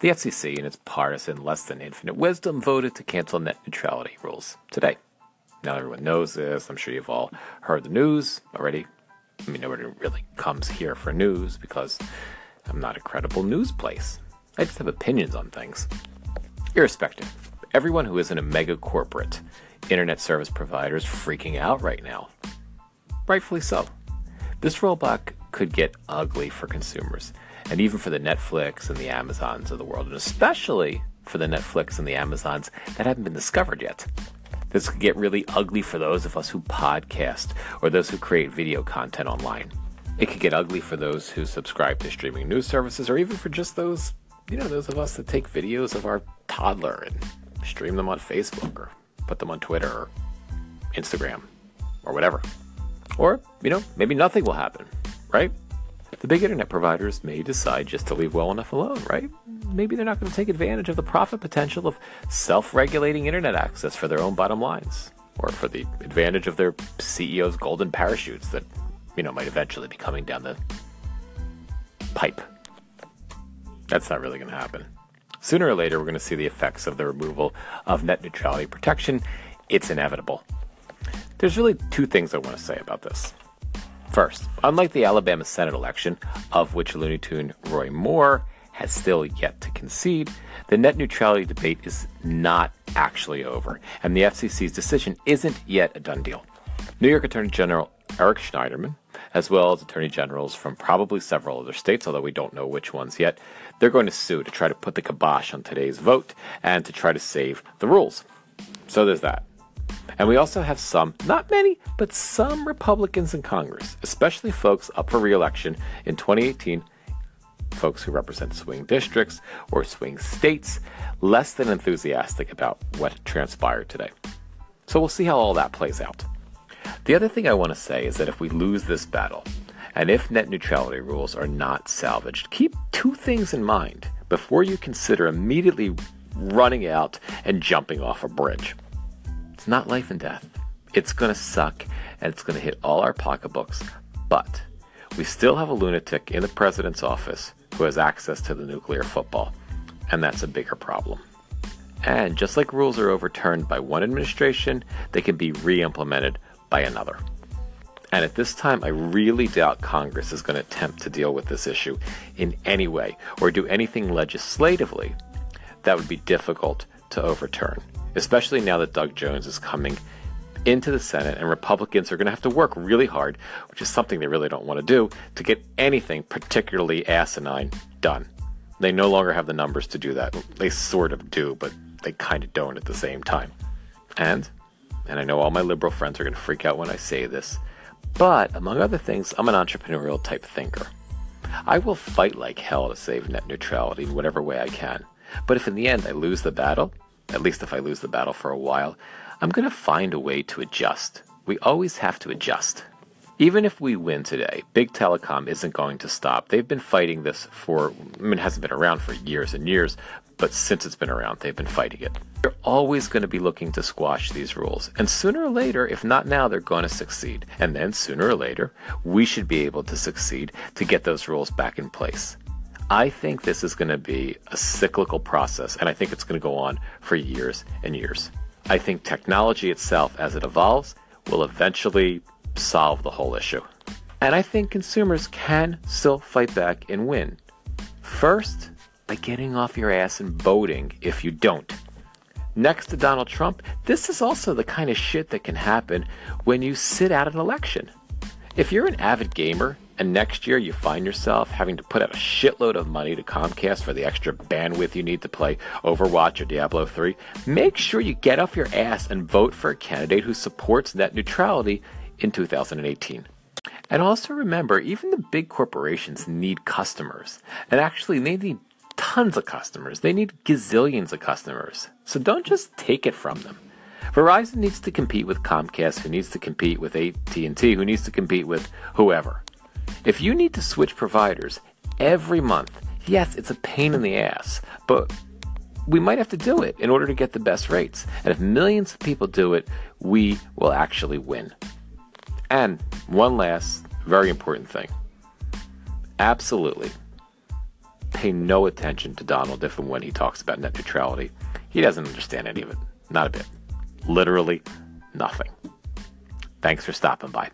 The FCC, in its partisan, less than infinite wisdom, voted to cancel net neutrality rules today. Now everyone knows this. I'm sure you've all heard the news already. I mean, nobody really comes here for news because I'm not a credible news place. I just have opinions on things. Irrespective, everyone who isn't a mega corporate internet service provider is freaking out right now. Rightfully so. This rollback could get ugly for consumers, and even for the Netflix and the Amazons of the world, and especially for the Netflix and the Amazons that haven't been discovered yet. This could get really ugly for those of us who podcast or those who create video content online. It could get ugly for those who subscribe to streaming news services or even for just those, you know, those of us that take videos of our toddler and stream them on Facebook or put them on Twitter or Instagram or whatever. Or, you know, maybe nothing will happen, right? The big internet providers may decide just to leave well enough alone, right? Maybe they're not going to take advantage of the profit potential of self regulating internet access for their own bottom lines, or for the advantage of their CEO's golden parachutes that, you know, might eventually be coming down the pipe. That's not really going to happen. Sooner or later, we're going to see the effects of the removal of net neutrality protection. It's inevitable. There's really two things I want to say about this. First, unlike the Alabama Senate election, of which Looney Tune Roy Moore has still yet to concede, the net neutrality debate is not actually over, and the FCC's decision isn't yet a done deal. New York Attorney General Eric Schneiderman, as well as attorney generals from probably several other states, although we don't know which ones yet, they're going to sue to try to put the kibosh on today's vote and to try to save the rules. So there's that. And we also have some, not many, but some Republicans in Congress, especially folks up for reelection in 2018, folks who represent swing districts or swing states, less than enthusiastic about what transpired today. So we'll see how all that plays out. The other thing I want to say is that if we lose this battle, and if net neutrality rules are not salvaged, keep two things in mind before you consider immediately running out and jumping off a bridge. Not life and death. It's going to suck and it's going to hit all our pocketbooks, but we still have a lunatic in the president's office who has access to the nuclear football, and that's a bigger problem. And just like rules are overturned by one administration, they can be re implemented by another. And at this time, I really doubt Congress is going to attempt to deal with this issue in any way or do anything legislatively that would be difficult to overturn, especially now that Doug Jones is coming into the Senate and Republicans are going to have to work really hard, which is something they really don't want to do, to get anything particularly asinine done. They no longer have the numbers to do that. They sort of do, but they kind of don't at the same time. And, and I know all my liberal friends are going to freak out when I say this, but among other things, I'm an entrepreneurial type thinker. I will fight like hell to save net neutrality in whatever way I can. But if in the end I lose the battle, at least if I lose the battle for a while, I'm going to find a way to adjust. We always have to adjust. Even if we win today, big telecom isn't going to stop. They've been fighting this for, I mean, it hasn't been around for years and years, but since it's been around, they've been fighting it. They're always going to be looking to squash these rules. And sooner or later, if not now, they're going to succeed. And then sooner or later, we should be able to succeed to get those rules back in place. I think this is going to be a cyclical process, and I think it's going to go on for years and years. I think technology itself, as it evolves, will eventually solve the whole issue. And I think consumers can still fight back and win. First, by getting off your ass and voting if you don't. Next to Donald Trump, this is also the kind of shit that can happen when you sit out an election. If you're an avid gamer and next year you find yourself having to put out a shitload of money to Comcast for the extra bandwidth you need to play Overwatch or Diablo 3, make sure you get off your ass and vote for a candidate who supports net neutrality in 2018. And also remember, even the big corporations need customers. And actually, they need tons of customers. They need gazillions of customers. So don't just take it from them. Verizon needs to compete with Comcast, who needs to compete with AT&T, who needs to compete with whoever. If you need to switch providers every month, yes, it's a pain in the ass, but we might have to do it in order to get the best rates. And if millions of people do it, we will actually win. And one last very important thing. Absolutely. pay no attention to Donald if and when he talks about net neutrality. He doesn't understand any of it. Not a bit. Literally nothing. Thanks for stopping by.